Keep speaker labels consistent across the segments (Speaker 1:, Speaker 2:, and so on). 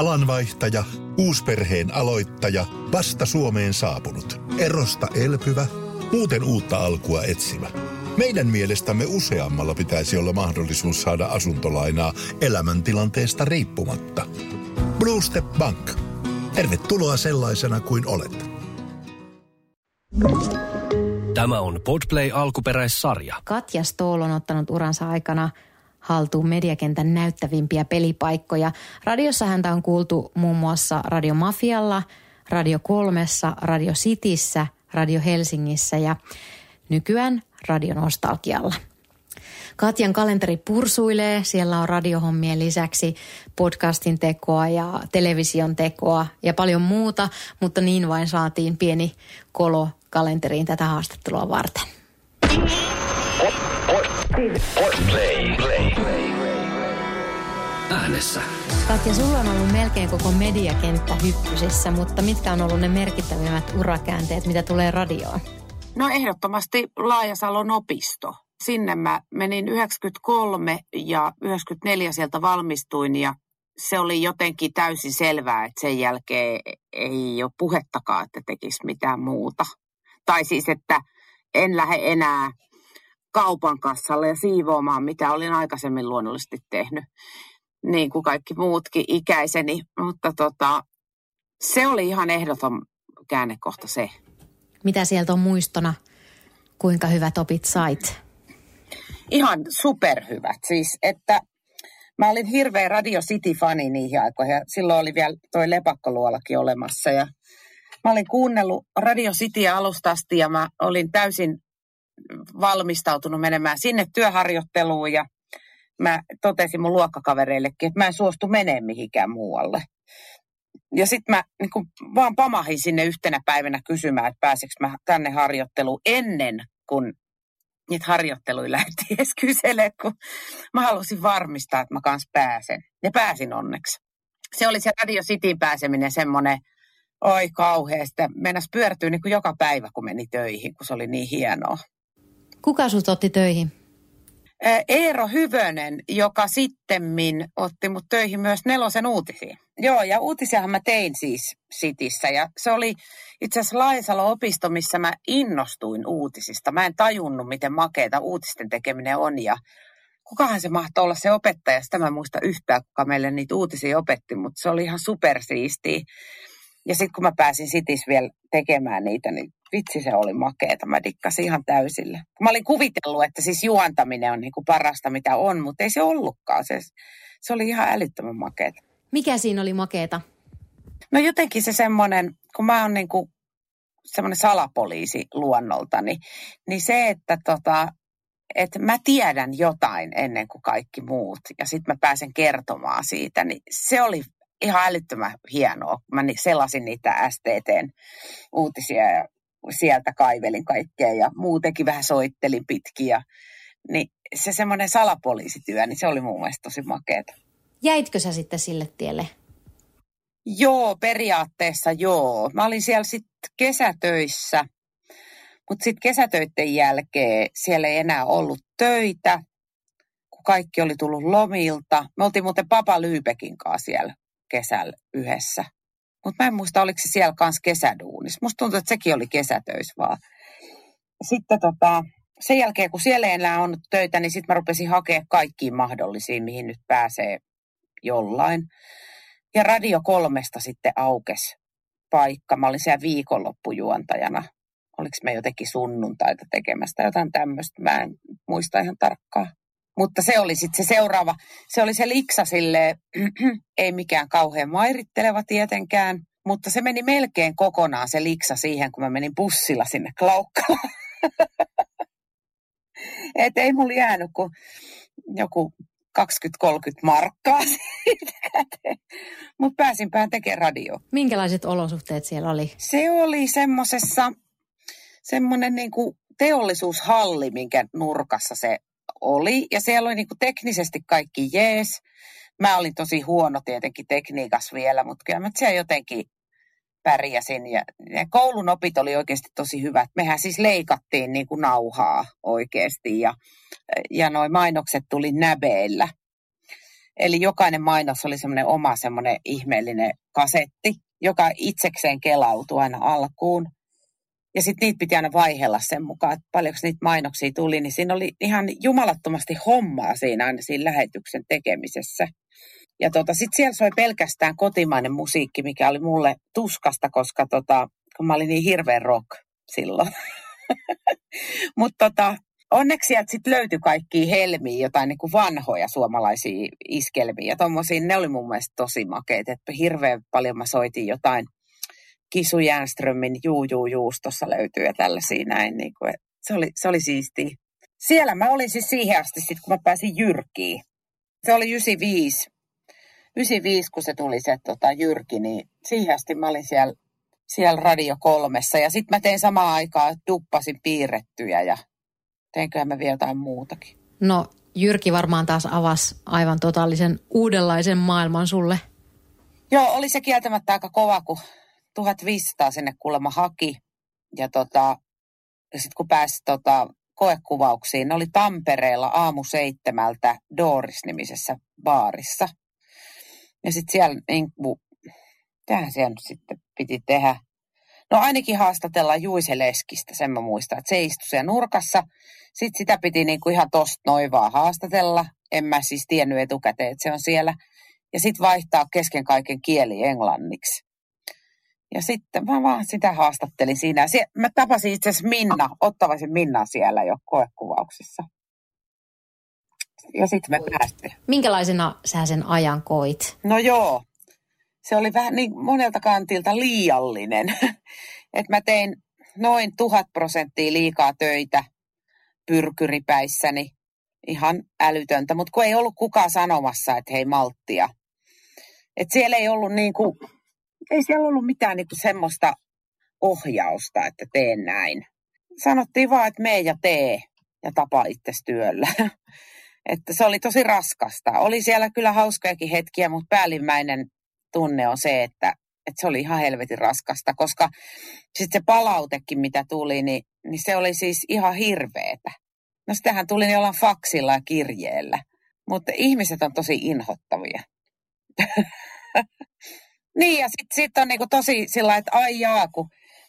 Speaker 1: Alanvaihtaja, uusperheen aloittaja, vasta Suomeen saapunut, erosta elpyvä, muuten uutta alkua etsimä. Meidän mielestämme useammalla pitäisi olla mahdollisuus saada asuntolainaa elämäntilanteesta riippumatta. Blue Step Bank. Tervetuloa sellaisena kuin olet.
Speaker 2: Tämä on Podplay alkuperäissarja.
Speaker 3: Katja Stoll on ottanut uransa aikana haltuun mediakentän näyttävimpiä pelipaikkoja. Radiossa häntä on kuultu muun muassa Radio Mafialla, Radio Kolmessa, Radio Cityssä, Radio Helsingissä ja nykyään Radio Nostalgialla. Katjan kalenteri pursuilee. Siellä on radiohommien lisäksi podcastin tekoa ja television tekoa ja paljon muuta, mutta niin vain saatiin pieni kolo kalenteriin tätä haastattelua varten.
Speaker 2: Play. Äänessä.
Speaker 3: Katja, sulla on ollut melkein koko mediakenttä hyppysissä, mutta mitkä on ollut ne merkittävimmät urakäänteet, mitä tulee radioon?
Speaker 4: No ehdottomasti Laajasalon opisto. Sinne mä menin 93 ja 94 sieltä valmistuin ja se oli jotenkin täysin selvää, että sen jälkeen ei ole puhettakaan, että tekisi mitään muuta. Tai siis, että en lähde enää kaupan kassalle ja siivoamaan, mitä olin aikaisemmin luonnollisesti tehnyt, niin kuin kaikki muutkin ikäiseni. Mutta tota, se oli ihan ehdoton käännekohta se.
Speaker 3: Mitä sieltä on muistona? Kuinka hyvät opit sait?
Speaker 4: Ihan superhyvät. Siis, että mä olin hirveä Radio City-fani niihin aikoihin. Ja silloin oli vielä toi lepakkoluolakin olemassa. Ja mä olin kuunnellut Radio Cityä alusta asti ja mä olin täysin valmistautunut menemään sinne työharjoitteluun ja mä totesin mun luokkakavereillekin, että mä en suostu menemään mihinkään muualle. Ja sitten mä niin kun vaan pamahin sinne yhtenä päivänä kysymään, että pääsekö mä tänne harjoitteluun ennen kuin niitä harjoitteluja lähti edes kyselemään, kun mä halusin varmistaa, että mä kanssa pääsen. Ja pääsin onneksi. Se oli se Radio Cityin pääseminen semmoinen, oi kauheasti. Mennäs pyörtyy niin joka päivä, kun meni töihin, kun se oli niin hienoa.
Speaker 3: Kuka sut otti töihin?
Speaker 4: Eero Hyvönen, joka sittemmin otti mut töihin myös nelosen uutisiin. Joo, ja uutisiahan mä tein siis Sitissä. Ja se oli itse asiassa Laisalo-opisto, missä mä innostuin uutisista. Mä en tajunnut, miten makeita uutisten tekeminen on. Ja kukahan se mahtoi olla se opettaja. Sitä mä en muista yhtään, kuka meille niitä uutisia opetti, mutta se oli ihan supersiistiä. Ja sitten kun mä pääsin Sitis vielä tekemään niitä, niin vitsi se oli makeeta. Mä dikkasin ihan täysille. Mä olin kuvitellut, että siis juontaminen on niinku parasta mitä on, mutta ei se ollutkaan. Se, se oli ihan älyttömän makeeta.
Speaker 3: Mikä siinä oli makeeta?
Speaker 4: No jotenkin se semmoinen, kun mä oon niinku semmoinen salapoliisi luonnoltani, niin se, että tota, että mä tiedän jotain ennen kuin kaikki muut ja sitten mä pääsen kertomaan siitä, niin se oli ihan älyttömän hienoa. Mä selasin niitä STTn uutisia ja sieltä kaivelin kaikkea ja muutenkin vähän soittelin pitkiä. Niin se semmoinen salapoliisityö, niin se oli mun mielestä tosi makeeta.
Speaker 3: Jäitkö sä sitten sille tielle?
Speaker 4: Joo, periaatteessa joo. Mä olin siellä sitten kesätöissä, mutta sitten kesätöiden jälkeen siellä ei enää ollut töitä, kun kaikki oli tullut lomilta. Me oltiin muuten Papa Lyypekin kanssa siellä kesällä yhdessä. Mutta mä en muista, oliko se siellä kanssa kesäduunis. Musta tuntuu, että sekin oli kesätöissä vaan. Sitten tota, sen jälkeen, kun siellä enää on töitä, niin sitten mä rupesin hakemaan kaikkiin mahdollisiin, mihin nyt pääsee jollain. Ja Radio kolmesta sitten aukes paikka. Mä olin siellä viikonloppujuontajana. Oliko me jotenkin sunnuntaita tekemästä jotain tämmöistä. Mä en muista ihan tarkkaan. Mutta se oli sitten se seuraava, se oli se liksa sille, ei mikään kauhean mairitteleva tietenkään, mutta se meni melkein kokonaan se liksa siihen, kun mä menin bussilla sinne Klaukkalaan. Et ei mulla jäänyt kuin joku 20-30 markkaa Mutta pääsinpään tekemään radio.
Speaker 3: Minkälaiset olosuhteet siellä oli?
Speaker 4: Se oli semmoisessa, semmoinen niin teollisuushalli, minkä nurkassa se oli. Ja siellä oli niinku teknisesti kaikki jees. Mä olin tosi huono tietenkin tekniikas vielä, mutta kyllä mä siellä jotenkin pärjäsin. Ja, ja koulun opit oli oikeasti tosi hyvät. Mehän siis leikattiin niin kuin nauhaa oikeasti ja, ja noin mainokset tuli näbeillä. Eli jokainen mainos oli semmoinen oma semmoinen ihmeellinen kasetti, joka itsekseen kelautui aina alkuun. Ja sitten niitä piti aina vaihella sen mukaan, että paljonko niitä mainoksia tuli, niin siinä oli ihan jumalattomasti hommaa siinä aina siinä lähetyksen tekemisessä. Ja tota, sitten siellä soi pelkästään kotimainen musiikki, mikä oli mulle tuskasta, koska tota, kun mä olin niin hirveän rock silloin. Mutta tota, onneksi sieltä sitten löytyi kaikki helmiä, jotain niin kuin vanhoja suomalaisia iskelmiä. Ja tommosia, ne oli mun mielestä tosi makeet, että hirveän paljon mä soitin jotain Kisu Jänströmin Juu Juu Juustossa löytyy ja tällaisia näin. Niin kuin, se, oli, se oli siistiä. Siellä mä olin siis siihen asti, sit, kun mä pääsin Jyrkiin. Se oli 95. 95, kun se tuli se tota, Jyrki, niin siihen asti mä olin siellä, siellä Radio kolmessa. Ja sitten mä tein samaan aikaan, duppasin piirrettyjä ja teinköhän mä vielä jotain muutakin.
Speaker 3: No Jyrki varmaan taas avasi aivan totaalisen uudenlaisen maailman sulle.
Speaker 4: Joo, oli se kieltämättä aika kova, kun 1500 sinne kuulemma haki. Ja, tota, ja sitten kun pääsi tota, koekuvauksiin, ne oli Tampereella aamu seitsemältä Doris-nimisessä baarissa. Ja sitten siellä, niin, tähän siellä nyt sitten piti tehdä. No ainakin haastatella Juise Leskistä, sen mä muistan, että se istui siellä nurkassa. Sitten sitä piti niin kuin ihan tosta noin vaan haastatella. En mä siis tiennyt etukäteen, että se on siellä. Ja sitten vaihtaa kesken kaiken kieli englanniksi. Ja sitten mä vaan sitä haastattelin siinä. Sie- mä tapasin itse asiassa Minna, Ottavaisen Minna siellä jo koekuvauksissa. Ja sitten me päästiin.
Speaker 3: Minkälaisena sä sen ajan koit?
Speaker 4: No joo, se oli vähän niin monelta kantilta liiallinen. että mä tein noin tuhat prosenttia liikaa töitä pyrkyripäissäni. Ihan älytöntä, mutta kun ei ollut kukaan sanomassa, että hei malttia. Että siellä ei ollut niin kuin ei siellä ollut mitään niin kuin semmoista ohjausta, että teen näin. Sanottiin vaan, että mee ja tee ja tapa itse työllä. että se oli tosi raskasta. Oli siellä kyllä hauskojakin hetkiä, mutta päällimmäinen tunne on se, että, että se oli ihan helvetin raskasta, koska sitten se palautekin, mitä tuli, niin, niin se oli siis ihan hirveetä. No sitähän tuli niin olla faksilla ja kirjeellä, mutta ihmiset on tosi inhottavia. Niin, ja sitten sit on niinku tosi sillä että ai jaa, kun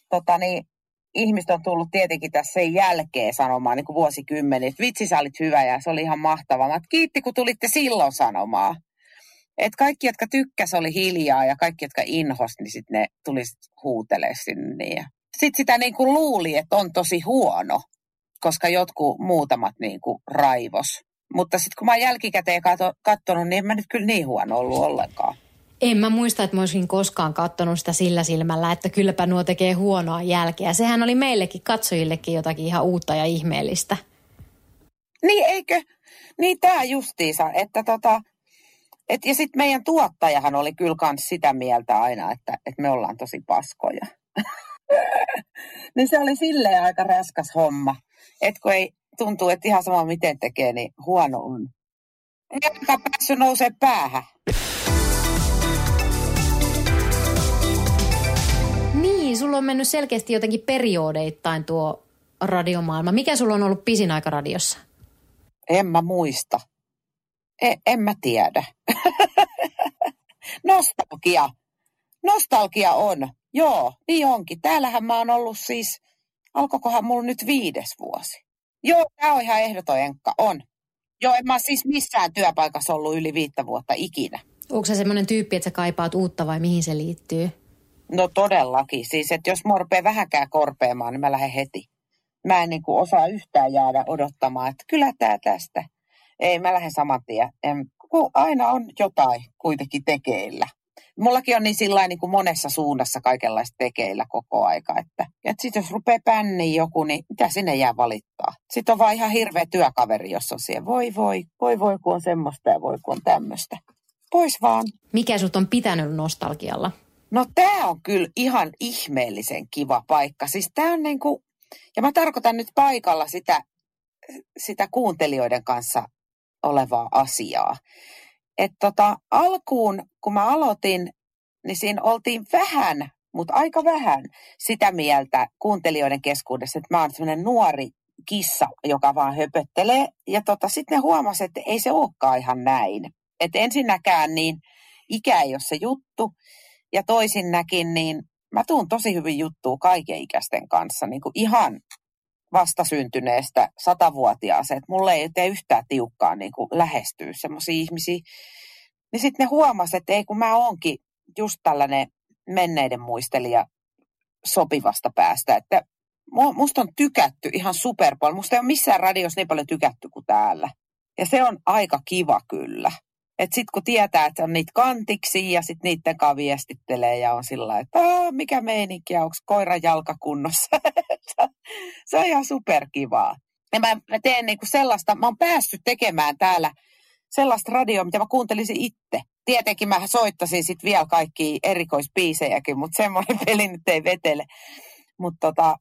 Speaker 4: tota, niin, ihmiset on tullut tietenkin tässä sen jälkeen sanomaan niin vuosikymmeniä, että vitsi sä olit hyvä ja se oli ihan mahtavaa. Mä kiitti, kun tulitte silloin sanomaan. Että kaikki, jotka tykkäs, oli hiljaa ja kaikki, jotka inhos, niin sitten ne tuli huutele sinne. Ja sitten sitä niin kuin luuli, että on tosi huono, koska jotkut muutamat niin kuin raivos. Mutta sitten kun mä oon jälkikäteen katsonut, niin en mä nyt kyllä niin huono ollut ollenkaan.
Speaker 3: En mä muista, että mä olisin koskaan katsonut sitä sillä silmällä, että kylläpä nuo tekee huonoa jälkeä. Sehän oli meillekin katsojillekin jotakin ihan uutta ja ihmeellistä.
Speaker 4: Niin eikö? Niin tämä justiisa, että tota, et, ja sitten meidän tuottajahan oli kyllä kans sitä mieltä aina, että, että me ollaan tosi paskoja. niin se oli silleen aika raskas homma. Että kun ei tuntuu, että ihan sama miten tekee, niin huono on. Ei päässyt nousee päähän.
Speaker 3: Sulla on mennyt selkeästi jotenkin periodeittain tuo radiomaailma. Mikä sulla on ollut pisin aika radiossa?
Speaker 4: En mä muista. E, en mä tiedä. Nostalgia. Nostalgia on. Joo, niin onkin. Täällähän mä oon ollut siis, alkoikohan mulla nyt viides vuosi. Joo, tämä on ihan ehdoton enkka. On. Joo, en mä siis missään työpaikassa ollut yli viittä vuotta ikinä.
Speaker 3: Onko se semmoinen tyyppi, että sä kaipaat uutta vai mihin se liittyy?
Speaker 4: No todellakin. Siis, että jos mä rupean vähänkään korpeamaan, niin mä lähden heti. Mä en niin kuin osaa yhtään jäädä odottamaan, että kyllä tämä tästä. Ei, mä lähden saman tien. En, kun aina on jotain kuitenkin tekeillä. Mullakin on niin sillä niin kuin monessa suunnassa kaikenlaista tekeillä koko aika, että, että sitten jos rupeaa pänniin joku, niin mitä sinne jää valittaa? Sitten on vaan ihan hirveä työkaveri, jos on siellä. Voi voi, voi voi kun on semmoista ja voi kun on tämmöistä. Pois vaan.
Speaker 3: Mikä sut on pitänyt nostalgialla?
Speaker 4: No tämä on kyllä ihan ihmeellisen kiva paikka. Siis tämä on niin kuin, ja mä tarkoitan nyt paikalla sitä, sitä kuuntelijoiden kanssa olevaa asiaa. Että tota, alkuun, kun mä aloitin, niin siinä oltiin vähän, mutta aika vähän sitä mieltä kuuntelijoiden keskuudessa, että mä oon sellainen nuori kissa, joka vaan höpöttelee. Ja tota, sitten ne huomasivat, että ei se olekaan ihan näin Että ensinnäkään niin ikä ei ole se juttu. Ja toisinnäkin niin mä tuun tosi hyvin juttua kaikenikäisten kanssa. Niin kuin ihan vastasyntyneestä satavuotiaaseen, että mulle ei tee yhtään tiukkaa niin kuin lähestyä semmoisia ihmisiä. Niin sitten ne huomasivat, että ei kun mä oonkin just tällainen menneiden muistelija sopivasta päästä, että musta on tykätty ihan super paljon. Musta ei ole missään radiossa niin paljon tykätty kuin täällä. Ja se on aika kiva kyllä. Että sitten kun tietää, että on niitä kantiksi ja sitten niiden kanssa viestittelee ja on sillä että mikä meininki, onko koiran jalka kunnossa. se on ihan superkivaa. Ja mä, mä teen niinku sellaista, mä oon päässyt tekemään täällä sellaista radioa, mitä mä kuuntelisin itse. Tietenkin mä soittasin sitten vielä kaikki erikoispiisejäkin, mutta semmoinen peli nyt ei vetele. Mutta tota,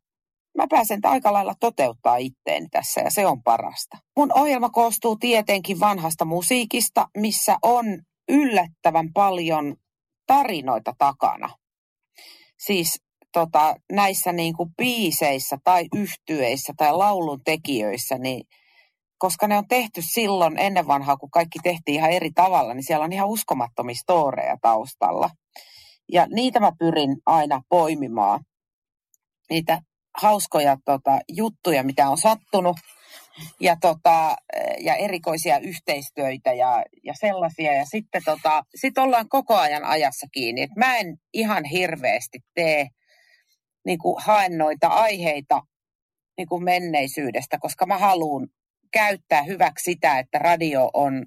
Speaker 4: mä pääsen aika lailla toteuttaa itteeni tässä ja se on parasta. Mun ohjelma koostuu tietenkin vanhasta musiikista, missä on yllättävän paljon tarinoita takana. Siis tota, näissä niin kuin biiseissä tai yhtyeissä tai laulun tekijöissä, niin koska ne on tehty silloin ennen vanhaa, kun kaikki tehtiin ihan eri tavalla, niin siellä on ihan uskomattomia storeja taustalla. Ja niitä mä pyrin aina poimimaan. Niitä hauskoja tota, juttuja, mitä on sattunut ja, tota, ja erikoisia yhteistöitä ja, ja sellaisia. Ja sitten tota, sit ollaan koko ajan ajassa kiinni. Et mä en ihan hirveästi tee niin haen noita aiheita niin menneisyydestä, koska mä haluan käyttää hyväksi sitä, että radio on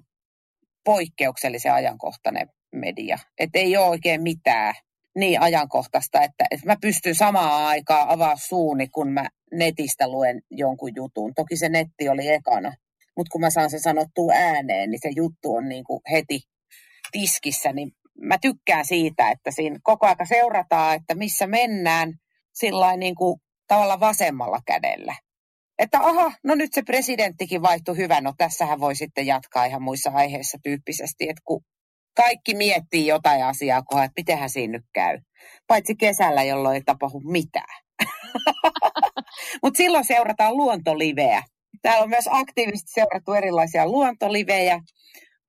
Speaker 4: poikkeuksellisen ajankohtainen media. Että ei ole oikein mitään niin ajankohtaista, että, että mä pystyn samaan aikaan avaa suuni, kun mä netistä luen jonkun jutun. Toki se netti oli ekana, mutta kun mä saan sen sanottua ääneen, niin se juttu on niin kuin heti tiskissä, niin mä tykkään siitä, että siinä koko aika seurataan, että missä mennään sillä niin kuin tavalla vasemmalla kädellä. Että aha, no nyt se presidenttikin vaihtui hyvä, no tässähän voi sitten jatkaa ihan muissa aiheissa tyyppisesti, että kun kaikki miettii jotain asiaa, kun että mitenhän siinä nyt käy. Paitsi kesällä, jolloin ei tapahdu mitään. Mutta silloin seurataan luontoliveä. Täällä on myös aktiivisesti seurattu erilaisia luontolivejä,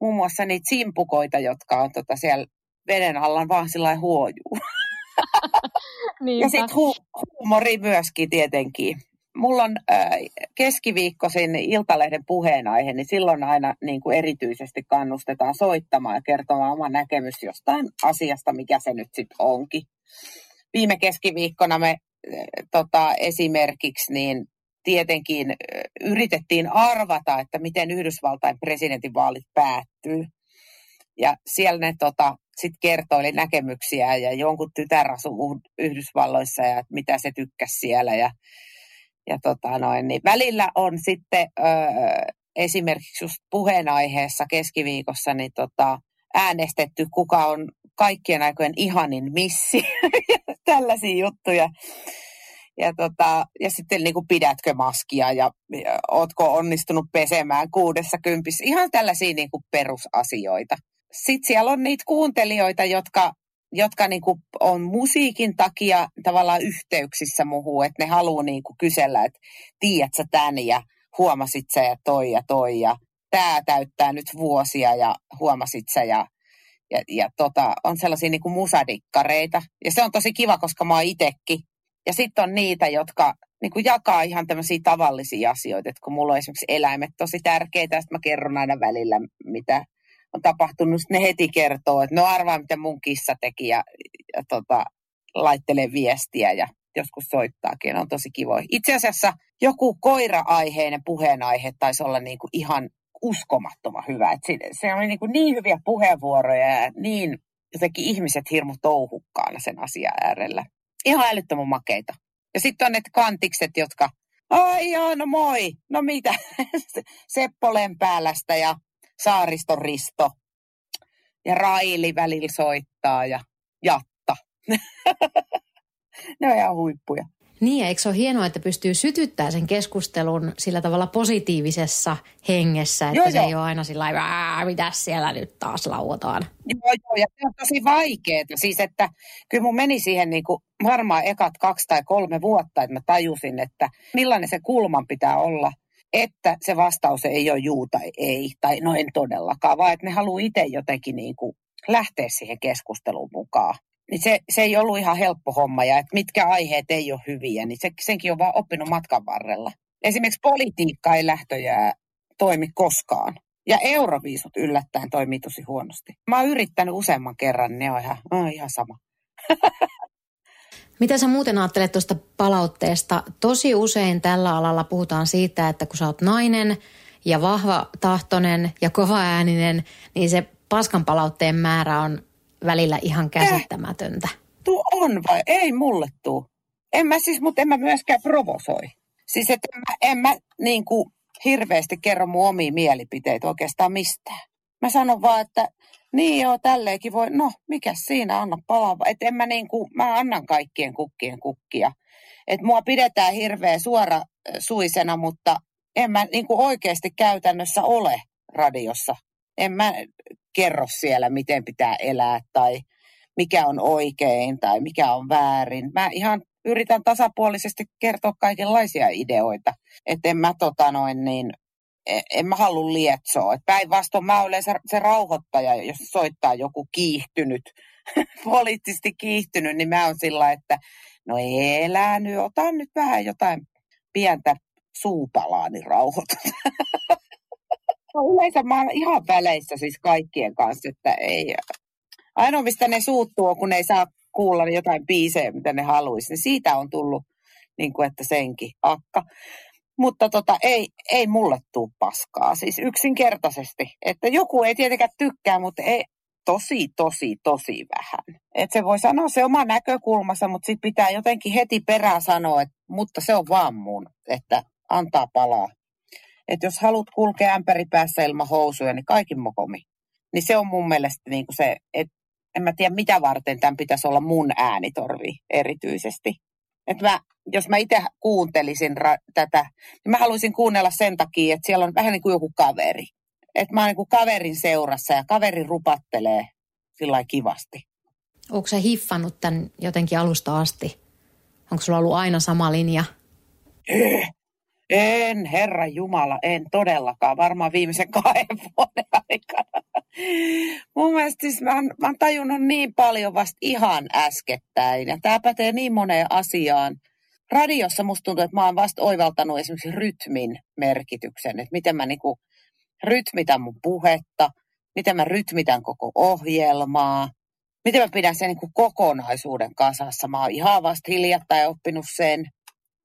Speaker 4: muun muassa niitä simpukoita, jotka on tota siellä veden alla vaan sillä huojuu. ja sitten hu- huumori myöskin tietenkin mulla on äh, keskiviikkoisin Iltalehden puheenaihe, niin silloin aina niin kuin erityisesti kannustetaan soittamaan ja kertomaan oma näkemys jostain asiasta, mikä se nyt sitten onkin. Viime keskiviikkona me äh, tota, esimerkiksi niin tietenkin äh, yritettiin arvata, että miten Yhdysvaltain presidentinvaalit päättyy. Ja siellä ne tota, sitten kertoili näkemyksiä ja jonkun tytär asuu Yhdysvalloissa ja mitä se tykkäsi siellä. Ja ja tota noin, niin välillä on sitten ö, esimerkiksi just puheenaiheessa keskiviikossa niin tota, äänestetty, kuka on kaikkien aikojen ihanin missi. Tällaisia juttuja. Ja, tota, ja sitten niin kuin pidätkö maskia ja, ja ootko onnistunut pesemään kuudessa kympissä. Ihan tällaisia niin kuin perusasioita. Sitten siellä on niitä kuuntelijoita, jotka jotka niin kuin on musiikin takia tavallaan yhteyksissä muuhun, että ne haluaa niin kuin kysellä, että tiedätkö tän ja huomasit sä ja toi ja toi ja tämä täyttää nyt vuosia ja huomasit sä ja, ja, ja tota, on sellaisia niin kuin musadikkareita. Ja se on tosi kiva, koska mä oon itekin. Ja sitten on niitä, jotka niin kuin jakaa ihan tämmöisiä tavallisia asioita, että kun mulla on esimerkiksi eläimet tosi tärkeitä, sitten mä kerron aina välillä, mitä on tapahtunut, ne heti kertoo, että no arvaa, mitä mun kissa teki ja, ja tota, laittelee viestiä ja joskus soittaakin, on tosi kivoja. Itse asiassa joku koira-aiheinen puheenaihe taisi olla niin kuin ihan uskomattoman hyvä. Et se, se oli niin, kuin niin hyviä puheenvuoroja ja niin jotenkin ihmiset hirmu touhukkaana sen asian äärellä. Ihan älyttömän makeita. Ja sitten on ne kantikset, jotka, ai joo, no moi, no mitä, Seppo Lempäälästä ja Saariston Risto ja Raili välillä soittaa ja Jatta. ne on ihan huippuja.
Speaker 3: Niin, eikö se ole hienoa, että pystyy sytyttämään sen keskustelun sillä tavalla positiivisessa hengessä, että joo, se joo. ei ole aina sillä lailla, mitä siellä nyt taas lauotaan.
Speaker 4: Joo, joo, ja se on tosi vaikeaa. Siis, että kyllä mun meni siihen niin kuin varmaan ekat kaksi tai kolme vuotta, että mä tajusin, että millainen se kulman pitää olla – että se vastaus ei ole juu tai ei, tai no en todellakaan, vaan että ne haluaa itse jotenkin niin kuin lähteä siihen keskusteluun mukaan. Niin se, se ei ollut ihan helppo homma, ja että mitkä aiheet ei ole hyviä, niin se, senkin on vaan oppinut matkan varrella. Esimerkiksi politiikka ei lähtöjää toimi koskaan. Ja euroviisut yllättäen toimii tosi huonosti. Mä oon yrittänyt useamman kerran, ne on ihan, on ihan sama.
Speaker 3: Mitä sä muuten ajattelet tuosta palautteesta? Tosi usein tällä alalla puhutaan siitä, että kun sä oot nainen ja vahva tahtonen ja kova ääninen, niin se paskan palautteen määrä on välillä ihan käsittämätöntä. Eh,
Speaker 4: tuu on vai? Ei mulle tuu. En mä siis, mutta en mä myöskään provosoi. Siis että en mä, en mä niin kuin hirveästi kerro mun omia mielipiteitä oikeastaan mistään. Mä sanon vaan, että niin joo, tälleenkin voi, no mikä siinä, anna palaa. Että en mä niin kuin, mä annan kaikkien kukkien kukkia. Että mua pidetään hirveän suora suisena, mutta en mä niin kuin oikeasti käytännössä ole radiossa. En mä kerro siellä, miten pitää elää tai mikä on oikein tai mikä on väärin. Mä ihan yritän tasapuolisesti kertoa kaikenlaisia ideoita. Että en mä tota noin niin, en mä halua lietsoa. Päinvastoin mä olen se, se rauhoittaja, jos soittaa joku kiihtynyt, poliittisesti kiihtynyt, niin mä oon sillä, että no elää nyt, ota nyt vähän jotain pientä suupalaa, niin rauhoitut. no yleensä mä oon ihan väleissä siis kaikkien kanssa, että ei, ainoa mistä ne suuttuu, kun ne ei saa kuulla jotain biisejä, mitä ne haluaisi, niin siitä on tullut, niin kuin, että senkin akka. Mutta tota, ei, ei mulle tuu paskaa, siis yksinkertaisesti. Että joku ei tietenkään tykkää, mutta ei, tosi, tosi, tosi vähän. Et se voi sanoa se oma näkökulmassa, mutta sitten pitää jotenkin heti perään sanoa, että mutta se on vaan mun, että antaa palaa. Että jos haluat kulkea ämpäri päässä ilman housuja, niin kaikin mokomi. Niin se on mun mielestä niin kuin se, että en mä tiedä mitä varten tämän pitäisi olla mun äänitorvi erityisesti. Et mä, jos mä itse kuuntelisin ra- tätä, niin mä haluaisin kuunnella sen takia, että siellä on vähän niin kuin joku kaveri. Että mä oon niin kuin kaverin seurassa ja kaveri rupattelee sillä kivasti.
Speaker 3: Onko sä hiffannut tämän jotenkin alusta asti? Onko sulla ollut aina sama linja?
Speaker 4: Eh, en, Herra Jumala, en todellakaan. Varmaan viimeisen kahden vuoden aikana. Mun mielestä siis mä oon, mä oon tajunnut niin paljon vasta ihan äskettäin. Ja tämä pätee niin moneen asiaan. Radiossa musta tuntuu, että mä oon vasta oivaltanut esimerkiksi rytmin merkityksen. Että miten mä niinku rytmitän mun puhetta, miten mä rytmitän koko ohjelmaa, miten mä pidän sen niinku kokonaisuuden kasassa. Mä oon ihan vasta hiljattain oppinut sen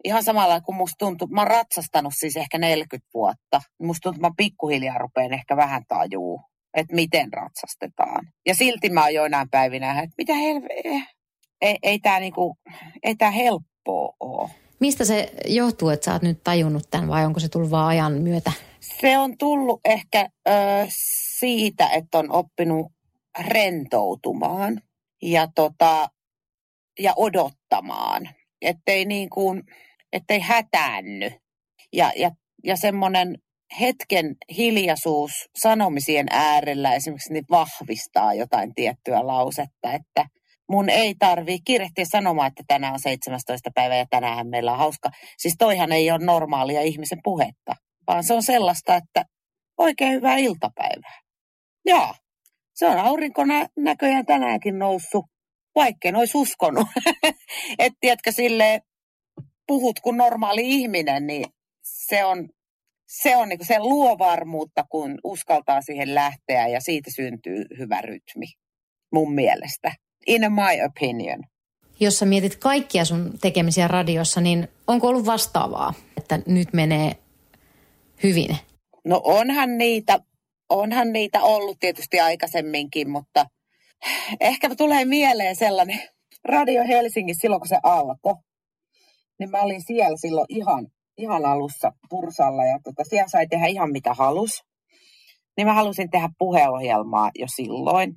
Speaker 4: ihan samalla kuin musta tuntuu, mä oon ratsastanut siis ehkä 40 vuotta. Musta tuntuu, että mä pikkuhiljaa rupean ehkä vähän tajuu, että miten ratsastetaan. Ja silti mä oon joinain päivinä, että mitä helveä, ei, ei tää niinku, ei tää helppoa ole.
Speaker 3: Mistä se johtuu, että sä oot nyt tajunnut tämän vai onko se tullut vaan ajan myötä?
Speaker 4: Se on tullut ehkä ö, siitä, että on oppinut rentoutumaan ja, tota, ja odottamaan. Ettei niin kuin, ettei hätäänny. Ja, ja, ja semmoinen hetken hiljaisuus sanomisien äärellä esimerkiksi niin vahvistaa jotain tiettyä lausetta, että mun ei tarvii kiirehtiä sanomaan, että tänään on 17. päivä ja tänään meillä on hauska. Siis toihan ei ole normaalia ihmisen puhetta, vaan se on sellaista, että oikein hyvää iltapäivää. Joo, se on aurinko näköjään tänäänkin noussut, vaikka olisi uskonut. että tiedätkö, silleen, puhut kuin normaali ihminen, niin se on, se on niin se luo varmuutta, kun uskaltaa siihen lähteä ja siitä syntyy hyvä rytmi, mun mielestä. In my opinion.
Speaker 3: Jos sä mietit kaikkia sun tekemisiä radiossa, niin onko ollut vastaavaa, että nyt menee hyvin?
Speaker 4: No onhan niitä, onhan niitä ollut tietysti aikaisemminkin, mutta ehkä tulee mieleen sellainen Radio Helsingissä silloin, kun se alkoi niin mä olin siellä silloin ihan, ihan alussa Pursalla ja tota, siellä sai tehdä ihan mitä halus. Niin mä halusin tehdä puheohjelmaa jo silloin.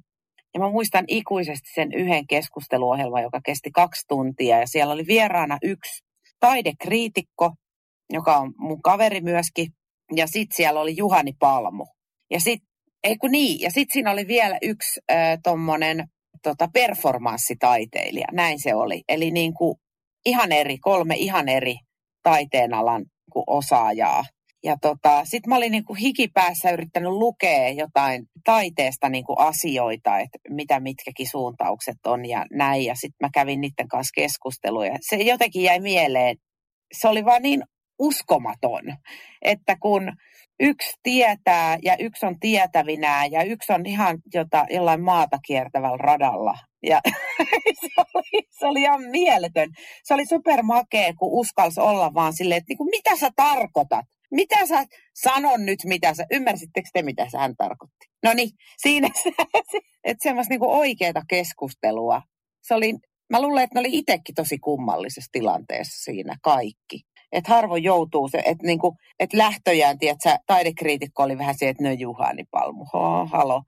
Speaker 4: Ja mä muistan ikuisesti sen yhden keskusteluohjelman, joka kesti kaksi tuntia. Ja siellä oli vieraana yksi taidekriitikko, joka on mun kaveri myöskin. Ja sitten siellä oli Juhani Palmu. Ja sitten, niin, ja sitten siinä oli vielä yksi äh, tommonen tota, performanssitaiteilija. Näin se oli. Eli niin kuin ihan eri, kolme ihan eri taiteenalan osaajaa. Ja tota, sitten mä olin niin kuin hikipäässä yrittänyt lukea jotain taiteesta niin kuin asioita, että mitä mitkäkin suuntaukset on ja näin. Ja sitten mä kävin niiden kanssa keskusteluja. Se jotenkin jäi mieleen. Se oli vaan niin uskomaton, että kun yksi tietää ja yksi on tietävinää ja yksi on ihan jota, jollain maata kiertävällä radalla. Ja se, oli, se oli ihan mieletön. Se oli supermakea, kun uskalsi olla vaan silleen, että niin kuin, mitä sä tarkoitat? Mitä sä sanon nyt, mitä sä, ymmärsittekö te, mitä sä hän tarkoitti? No niin, siinä että semmoista niin oikeaa keskustelua. Se oli, mä luulen, että ne oli itsekin tosi kummallisessa tilanteessa siinä kaikki. Että harvoin joutuu se, että niinku, et lähtöjään, tiedätkö, taidekriitikko oli vähän se, että no Juhani Palmu, ho, halo.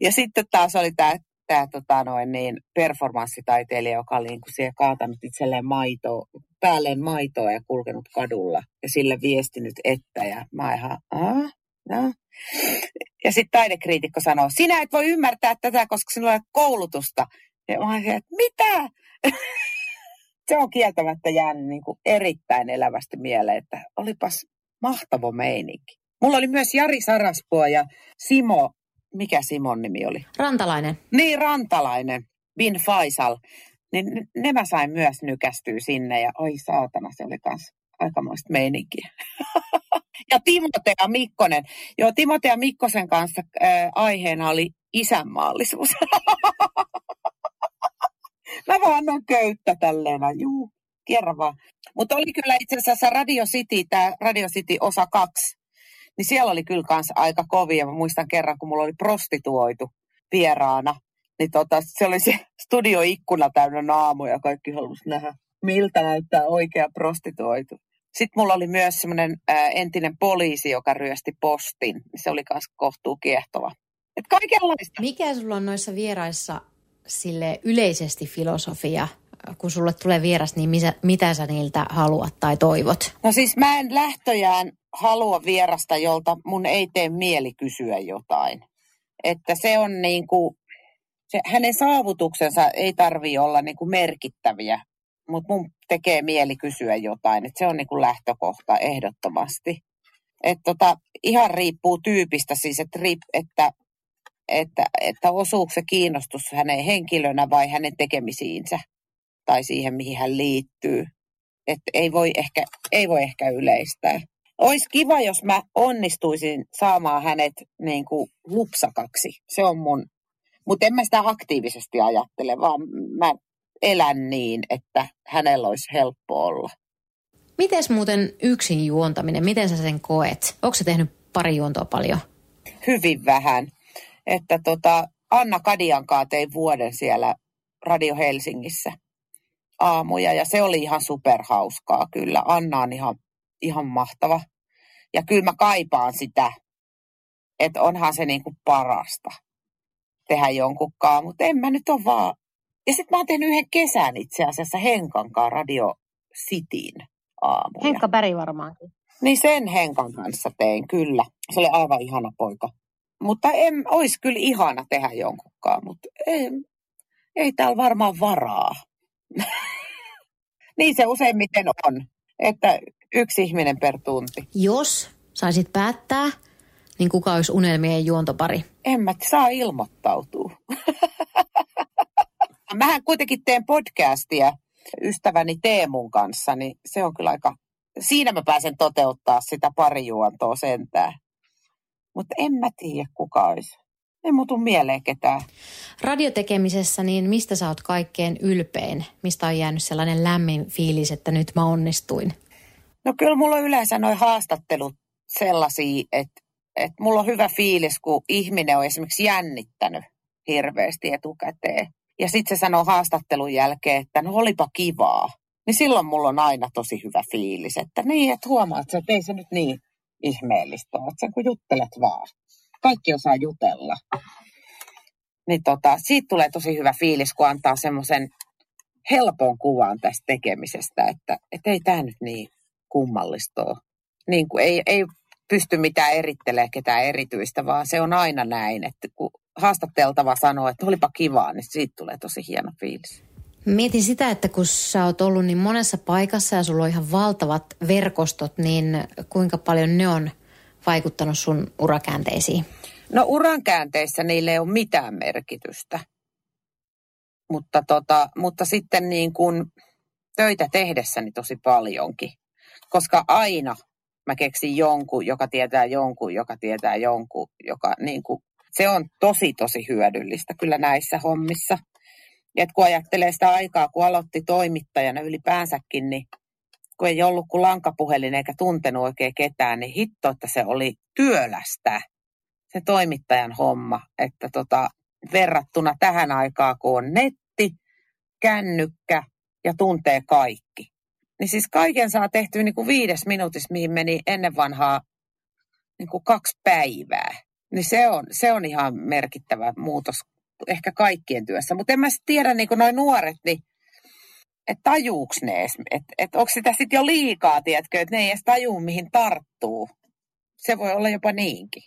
Speaker 4: Ja sitten taas oli tämä tää, tota noin, niin, performanssitaiteilija, joka oli niin siellä kaatanut itselleen maitoa, päälleen maitoa ja kulkenut kadulla ja sille viestinyt että ja mä ihan, no. Ja sitten taidekriitikko sanoo, sinä et voi ymmärtää tätä, koska sinulla ei ole koulutusta. Ja mä olin, että mitä? se on kieltämättä jäänyt niin kuin erittäin elävästi mieleen, että olipas mahtava meininki. Mulla oli myös Jari Saraspoa ja Simo, mikä Simon nimi oli?
Speaker 3: Rantalainen.
Speaker 4: Niin, Rantalainen, Bin Faisal. Niin ne mä sain myös nykästyä sinne ja oi saatana, se oli kans aikamoista meininkiä. ja Timotea Mikkonen. Joo, Timotea Mikkosen kanssa äh, aiheena oli isänmaallisuus. Mä vaan annan köyttä tälleen, juu, kerran vaan. Mutta oli kyllä itse asiassa Radio City, tämä Radio City osa kaksi, niin siellä oli kyllä kans aika kovia. Mä muistan kerran, kun mulla oli prostituoitu vieraana, niin tota, se oli se studioikkuna täynnä naamuja ja kaikki halusi nähdä, miltä näyttää oikea prostituoitu. Sitten mulla oli myös semmoinen entinen poliisi, joka ryösti postin. Se oli myös kohtuu kiehtova. Et kaikenlaista.
Speaker 3: Mikä sulla on noissa vieraissa sille yleisesti filosofia, kun sulle tulee vieras, niin mitä, mitä sä niiltä haluat tai toivot?
Speaker 4: No siis mä en lähtöjään halua vierasta, jolta mun ei tee mieli kysyä jotain. Että se on niin kuin, se, hänen saavutuksensa ei tarvi olla niin kuin merkittäviä, mutta mun tekee mieli kysyä jotain. Että se on niin kuin lähtökohta ehdottomasti. Että tota, ihan riippuu tyypistä siis, että, riip, että että, että osuuko se kiinnostus hänen henkilönä vai hänen tekemisiinsä tai siihen, mihin hän liittyy. Että ei voi ehkä, ei voi ehkä yleistää. Olisi kiva, jos mä onnistuisin saamaan hänet niin kuin lupsakaksi. Se on mun, mutta en mä sitä aktiivisesti ajattele, vaan mä elän niin, että hänellä olisi helppo olla.
Speaker 3: Miten muuten yksin juontaminen, miten sä sen koet? Onko se tehnyt pari juontoa paljon?
Speaker 4: Hyvin vähän että tota, Anna Kadiankaa tein vuoden siellä Radio Helsingissä aamuja ja se oli ihan superhauskaa kyllä. Anna on ihan, ihan mahtava. Ja kyllä mä kaipaan sitä, että onhan se niinku parasta tehdä jonkunkaan, mutta en mä nyt ole vaan. Ja sitten mä oon tehnyt yhden kesän itse asiassa Henkankaan Radio Cityin aamuja.
Speaker 3: Henkka Päri varmaankin.
Speaker 4: Niin sen Henkan kanssa tein, kyllä. Se oli aivan ihana poika. Mutta en, olisi kyllä ihana tehdä jonkunkaan, mutta ei, ei täällä varmaan varaa. niin se useimmiten on, että yksi ihminen per tunti.
Speaker 3: Jos saisit päättää, niin kuka olisi unelmien juontopari?
Speaker 4: En mä saa ilmoittautua. Mähän kuitenkin teen podcastia ystäväni Teemun kanssa, niin se on kyllä aika... Siinä mä pääsen toteuttaa sitä parijuontoa sentään. Mutta en mä tiedä, kuka olisi. Ei muutu mieleen ketään.
Speaker 3: Radiotekemisessä, niin mistä sä oot kaikkein ylpein? Mistä on jäänyt sellainen lämmin fiilis, että nyt mä onnistuin?
Speaker 4: No kyllä mulla on yleensä noin haastattelut sellaisia, että, että mulla on hyvä fiilis, kun ihminen on esimerkiksi jännittänyt hirveästi etukäteen. Ja sitten se sanoo haastattelun jälkeen, että no olipa kivaa. Niin silloin mulla on aina tosi hyvä fiilis, että niin, että huomaat, että ei se nyt niin ihmeellistä että sen kun juttelet vaan. Kaikki osaa jutella. Niin tota, siitä tulee tosi hyvä fiilis, kun antaa semmoisen helpon kuvan tästä tekemisestä, että, että ei tämä nyt niin kummallista ole. Niin kuin ei, ei pysty mitään erittelemään ketään erityistä, vaan se on aina näin, että kun haastatteltava sanoo, että olipa kivaa, niin siitä tulee tosi hieno fiilis.
Speaker 3: Mietin sitä, että kun sä oot ollut niin monessa paikassa ja sulla on ihan valtavat verkostot, niin kuinka paljon ne on vaikuttanut sun urakäänteisiin?
Speaker 4: No urankäänteissä niille ei ole mitään merkitystä. Mutta, tota, mutta sitten niin kuin töitä tehdessäni tosi paljonkin. Koska aina mä keksin jonkun, joka tietää jonkun, joka tietää jonkun, joka niin kuin, se on tosi tosi hyödyllistä kyllä näissä hommissa. Et kun ajattelee sitä aikaa, kun aloitti toimittajana ylipäänsäkin, niin kun ei ollut kuin lankapuhelin eikä tuntenut oikein ketään, niin hitto, että se oli työlästä se toimittajan homma, että tota, verrattuna tähän aikaan, kun on netti, kännykkä ja tuntee kaikki. Niin siis kaiken saa tehtyä niin kuin viides minuutissa, mihin meni ennen vanhaa niin kuin kaksi päivää. Niin se on, se on ihan merkittävä muutos ehkä kaikkien työssä. Mutta en mä tiedä, niin kuin noin nuoret, niin että tajuuks ne edes, että et onko sitä sitten jo liikaa, tiedätkö, että ne ei edes tajuu, mihin tarttuu. Se voi olla jopa niinkin.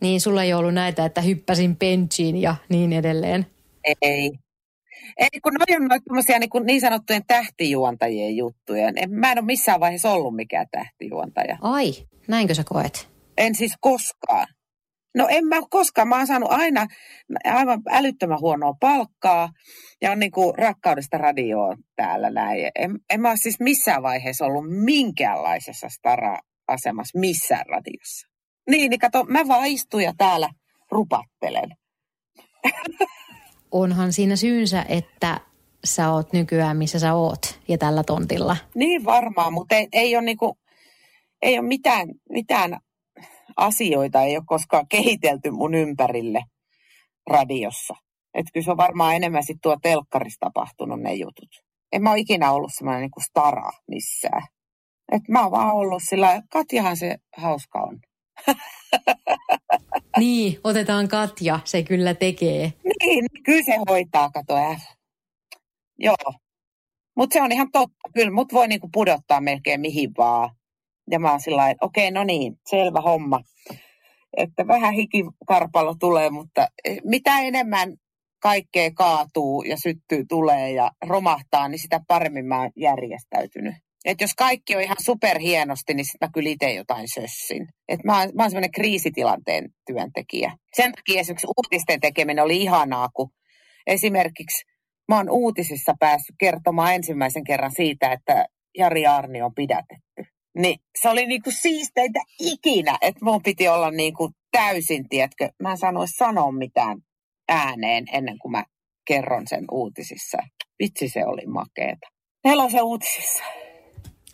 Speaker 3: Niin sulla ei ollut näitä, että hyppäsin benchiin ja niin edelleen.
Speaker 4: Ei. Ei, kun noi on noita niin, niin sanottujen tähtijuontajien juttuja. En, mä en ole missään vaiheessa ollut mikään tähtijuontaja.
Speaker 3: Ai, näinkö sä koet?
Speaker 4: En siis koskaan. No en mä koskaan. Mä oon saanut aina aivan älyttömän huonoa palkkaa ja on niin kuin rakkaudesta radioon täällä näin. En, en mä ole siis missään vaiheessa ollut minkäänlaisessa stara-asemassa missään radiossa. Niin, niin kato, mä vaan istun ja täällä rupattelen.
Speaker 3: Onhan siinä syynsä, että sä oot nykyään, missä sä oot ja tällä tontilla.
Speaker 4: Niin varmaan, mutta ei, ei ole, niinku, ei ole mitään, mitään asioita, ei ole koskaan kehitelty mun ympärille radiossa. Että kyllä se on varmaan enemmän sitten tuo telkkarissa tapahtunut ne jutut. En mä ole ikinä ollut semmoinen niinku stara missään. Et mä oon vaan ollut sillä, Katjahan se hauska on.
Speaker 3: niin, otetaan Katja, se kyllä tekee.
Speaker 4: Niin, kyllä se hoitaa, kato Joo. Mutta se on ihan totta. Kyllä mut voi niinku pudottaa melkein mihin vaan. Ja mä oon sillä että okei, no niin, selvä homma. Että vähän hikikarpalo tulee, mutta e, mitä enemmän kaikkea kaatuu ja syttyy tulee ja romahtaa, niin sitä paremmin mä oon järjestäytynyt. Että jos kaikki on ihan superhienosti, niin sitten mä kyllä itse jotain sössin. Että mä oon, oon semmoinen kriisitilanteen työntekijä. Sen takia esimerkiksi uutisten tekeminen oli ihanaa, kun esimerkiksi mä oon uutisissa päässyt kertomaan ensimmäisen kerran siitä, että Jari Arni on pidätetty. Niin se oli niinku siisteitä ikinä, että mun piti olla niinku täysin, tiedätkö, mä en sanoisi sanoa mitään ääneen ennen kuin mä kerron sen uutisissa. Vitsi se oli makeeta. Nelosen uutisissa.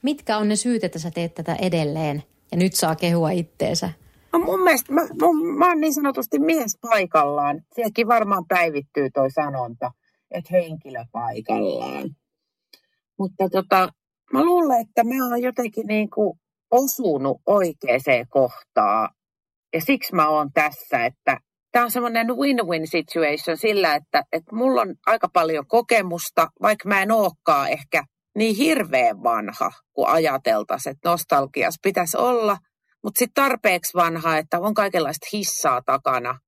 Speaker 3: Mitkä on ne syyt, että sä teet tätä edelleen ja nyt saa kehua itteensä?
Speaker 4: No mun mielestä mä, mä, mä oon niin sanotusti mies paikallaan. Sielläkin varmaan päivittyy toi sanonta, että henkilö paikallaan. Mutta tota, mä luulen, että mä oon jotenkin niin kuin osunut oikeaan kohtaan. Ja siksi mä oon tässä, että tämä on semmoinen win-win situation sillä, että, että mulla on aika paljon kokemusta, vaikka mä en olekaan ehkä niin hirveän vanha, kun ajateltaisiin, että nostalgias pitäisi olla, mutta sitten tarpeeksi vanha, että on kaikenlaista hissaa takana.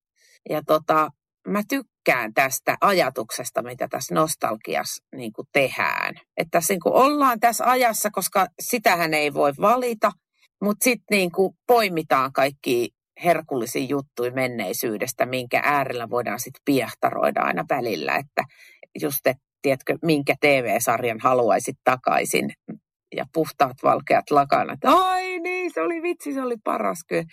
Speaker 4: Ja tota, mä tykkään tästä ajatuksesta, mitä tässä nostalgiassa niin tehdään. Että tässä niin ollaan tässä ajassa, koska sitähän ei voi valita, mutta sitten niin poimitaan kaikki herkullisia juttuja menneisyydestä, minkä äärellä voidaan sitten piehtaroida aina välillä, että just, että tiedätkö, minkä TV-sarjan haluaisit takaisin. Ja puhtaat valkeat lakanat. Ai niin, se oli vitsi, se oli paras kyllä.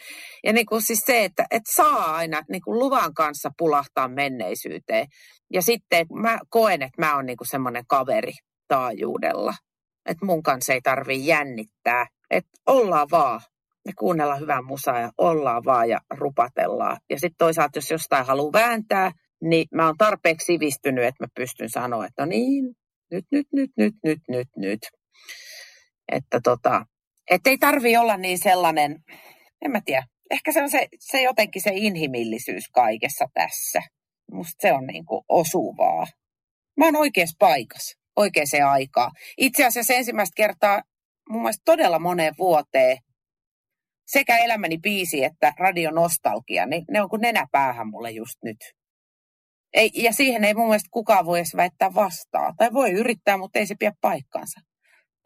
Speaker 4: Ja niin kuin siis se, että et saa aina niin kuin luvan kanssa pulahtaa menneisyyteen. Ja sitten mä koen, että mä oon niin semmoinen kaveri taajuudella. Että mun kanssa ei tarvii jännittää. Että ollaan vaan ja kuunnellaan hyvää musaa ja ollaan vaan ja rupatellaan. Ja sitten toisaalta, jos jostain haluaa vääntää, niin mä oon tarpeeksi sivistynyt, että mä pystyn sanoa, että no niin, nyt, nyt, nyt, nyt, nyt, nyt, nyt. Että tota, et ei tarvi olla niin sellainen, en mä tiedä, ehkä se on se, se jotenkin se inhimillisyys kaikessa tässä. Musta se on niin kuin osuvaa. Mä oon oikeassa paikassa, oikeaan aikaan. Itse asiassa ensimmäistä kertaa mun mielestä todella moneen vuoteen sekä elämäni biisi että radionostalgia, niin ne on kuin nenäpäähän mulle just nyt. Ei, ja siihen ei mun mielestä kukaan voi edes väittää vastaa. Tai voi yrittää, mutta ei se pidä paikkaansa.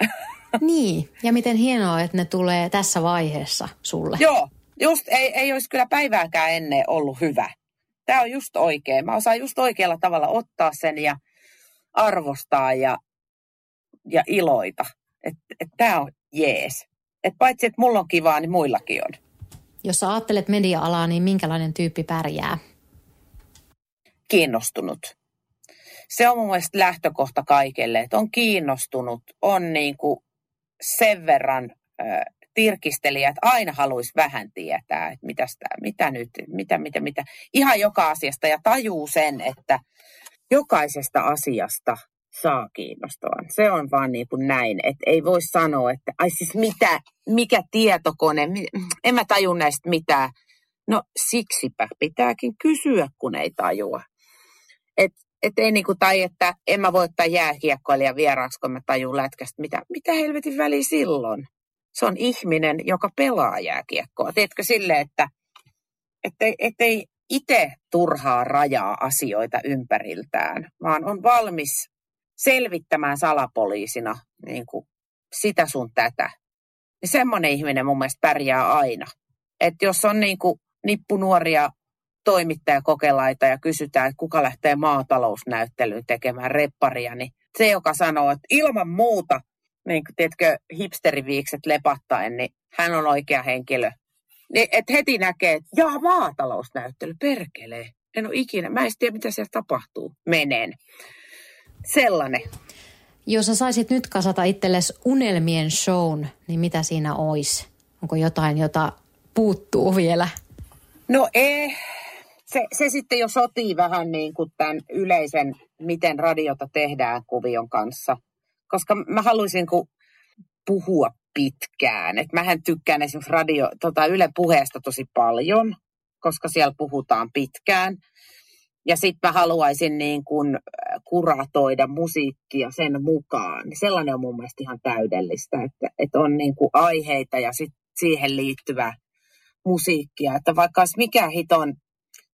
Speaker 3: Niin, ja miten hienoa, että ne tulee tässä vaiheessa sulle.
Speaker 4: Joo, just ei, ei olisi kyllä päivääkään ennen ollut hyvä. Tämä on just oikein. Mä osaan just oikealla tavalla ottaa sen ja arvostaa ja, ja iloita. Että et, tämä on jees. Et paitsi, että mulla on kivaa, niin muillakin on.
Speaker 3: Jos sä ajattelet media-alaa, niin minkälainen tyyppi pärjää?
Speaker 4: Kiinnostunut. Se on mun mielestä lähtökohta kaikelle, että on kiinnostunut, on niin kuin sen verran tirkistelijä, että aina haluaisi vähän tietää, että mitä, sitä, mitä nyt, mitä, mitä, mitä, ihan joka asiasta ja tajuu sen, että jokaisesta asiasta saa kiinnostavan. Se on vaan niin kuin näin, että ei voi sanoa, että ai siis mitä, mikä tietokone, en mä taju näistä mitään. No siksipä pitääkin kysyä, kun ei tajua. Et, et ei niin kuin, tai että en mä voi ottaa jääkiekkoilija vieraaksi, kun mä tajun lätkästä, mitä, mitä helvetin väli silloin. Se on ihminen, joka pelaa jääkiekkoa. Teetkö sille, että ettei, ettei itse turhaa rajaa asioita ympäriltään, vaan on valmis selvittämään salapoliisina niin kuin sitä sun tätä. Ja semmoinen ihminen mun mielestä pärjää aina. Että jos on niin kuin nippunuoria toimittajakokelaita ja kysytään, että kuka lähtee maatalousnäyttelyyn tekemään repparia, niin se, joka sanoo, että ilman muuta, niin kuin tiedätkö, hipsteriviikset lepattaen, niin hän on oikea henkilö. Niin, että heti näkee, että jaa, maatalousnäyttely, perkelee. En ole ikinä, mä en tiedä, mitä siellä tapahtuu. Menen. Sellainen.
Speaker 3: Jos sä saisit nyt kasata itsellesi unelmien shown, niin mitä siinä olisi? Onko jotain, jota puuttuu vielä?
Speaker 4: No ei. Se, se sitten jo sotii vähän niin kuin tämän yleisen, miten radiota tehdään kuvion kanssa. Koska mä haluaisin kun puhua pitkään. Et mähän tykkään esimerkiksi radio, tota Yle puheesta tosi paljon, koska siellä puhutaan pitkään. Ja sitten mä haluaisin niin kuin äh, kuratoida musiikkia sen mukaan. Sellainen on mun mielestä ihan täydellistä, että, että on niin kuin aiheita ja sit siihen liittyvä musiikkia. Että vaikka olisi mikä hiton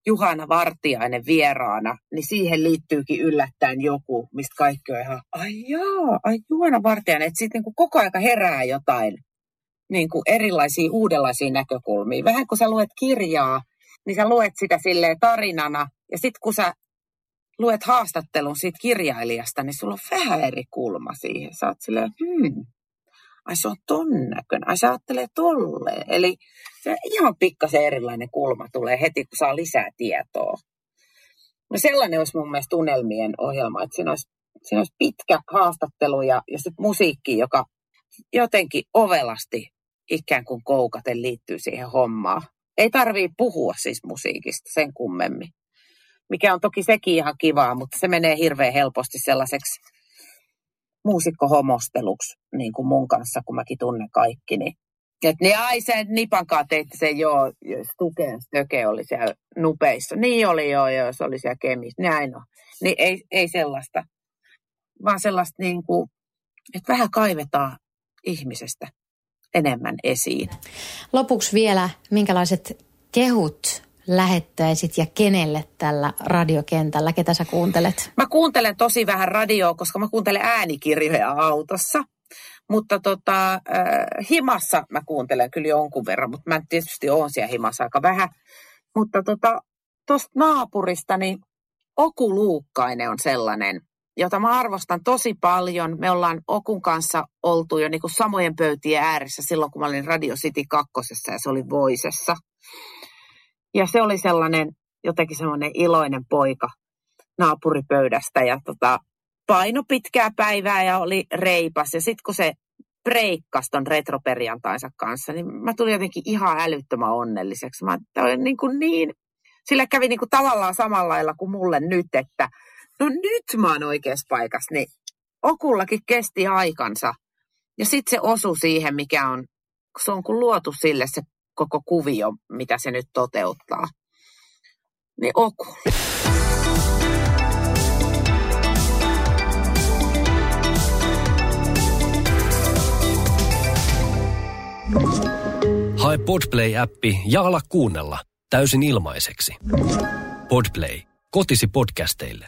Speaker 4: Juhana Vartiainen vieraana, niin siihen liittyykin yllättäen joku, mistä kaikki on ihan, ai jaa, ai Juhana Vartiainen, että sitten niin koko aika herää jotain niin kuin erilaisia uudenlaisia näkökulmia. Vähän kun sä luet kirjaa, niin sä luet sitä silleen tarinana, ja sitten kun sä luet haastattelun siitä kirjailijasta, niin sulla on vähän eri kulma siihen. Sä oot silleen, hmm, ai se on ton näköinen, ai se ajattelee tolleen. Eli se ihan pikkasen erilainen kulma tulee heti, kun saa lisää tietoa. No sellainen olisi mun mielestä tunnelmien ohjelma, että siinä olisi, siinä olisi pitkä haastattelu ja, ja sitten musiikki, joka jotenkin ovelasti ikään kuin koukaten liittyy siihen hommaan. Ei tarvii puhua siis musiikista sen kummemmin, mikä on toki sekin ihan kivaa, mutta se menee hirveän helposti sellaiseksi muusikkohomosteluksi niin kuin mun kanssa, kun mäkin tunnen kaikki. Niin. Et niin ai se Nipankaan teitte sen joo, Stuken Stöke oli siellä nupeissa. Niin oli joo, joo, se oli siellä kemissä. Näin on. Niin ei, ei sellaista, vaan sellaista niin kuin, että vähän kaivetaan ihmisestä enemmän esiin.
Speaker 3: Lopuksi vielä, minkälaiset kehut lähettäisit ja kenelle tällä radiokentällä? Ketä sä kuuntelet?
Speaker 4: Mä kuuntelen tosi vähän radioa, koska mä kuuntelen äänikirjoja autossa. Mutta tota, äh, himassa mä kuuntelen kyllä jonkun verran, mutta mä tietysti oon siellä himassa aika vähän. Mutta tota, tuosta naapurista, niin Oku Luukkainen on sellainen, jota mä arvostan tosi paljon. Me ollaan Okun kanssa oltu jo niin kuin samojen pöytien ääressä silloin, kun mä olin Radio City kakkosessa ja se oli Voisessa. Ja se oli sellainen jotenkin semmoinen iloinen poika naapuripöydästä ja tota, paino pitkää päivää ja oli reipas. Ja sitten kun se breikkasi ton retroperjantainsa kanssa, niin mä tulin jotenkin ihan älyttömän onnelliseksi. Mä olin niin, kuin niin sillä kävi niin kuin tavallaan samalla lailla kuin mulle nyt, että no nyt mä oon oikeassa paikassa, niin Okullakin kesti aikansa. Ja sitten se osui siihen, mikä on, se on kun luotu sille se koko kuvio, mitä se nyt toteuttaa. Niin Oku.
Speaker 2: Hae Podplay-appi ja ala kuunnella täysin ilmaiseksi. Podplay. Kotisi podcasteille.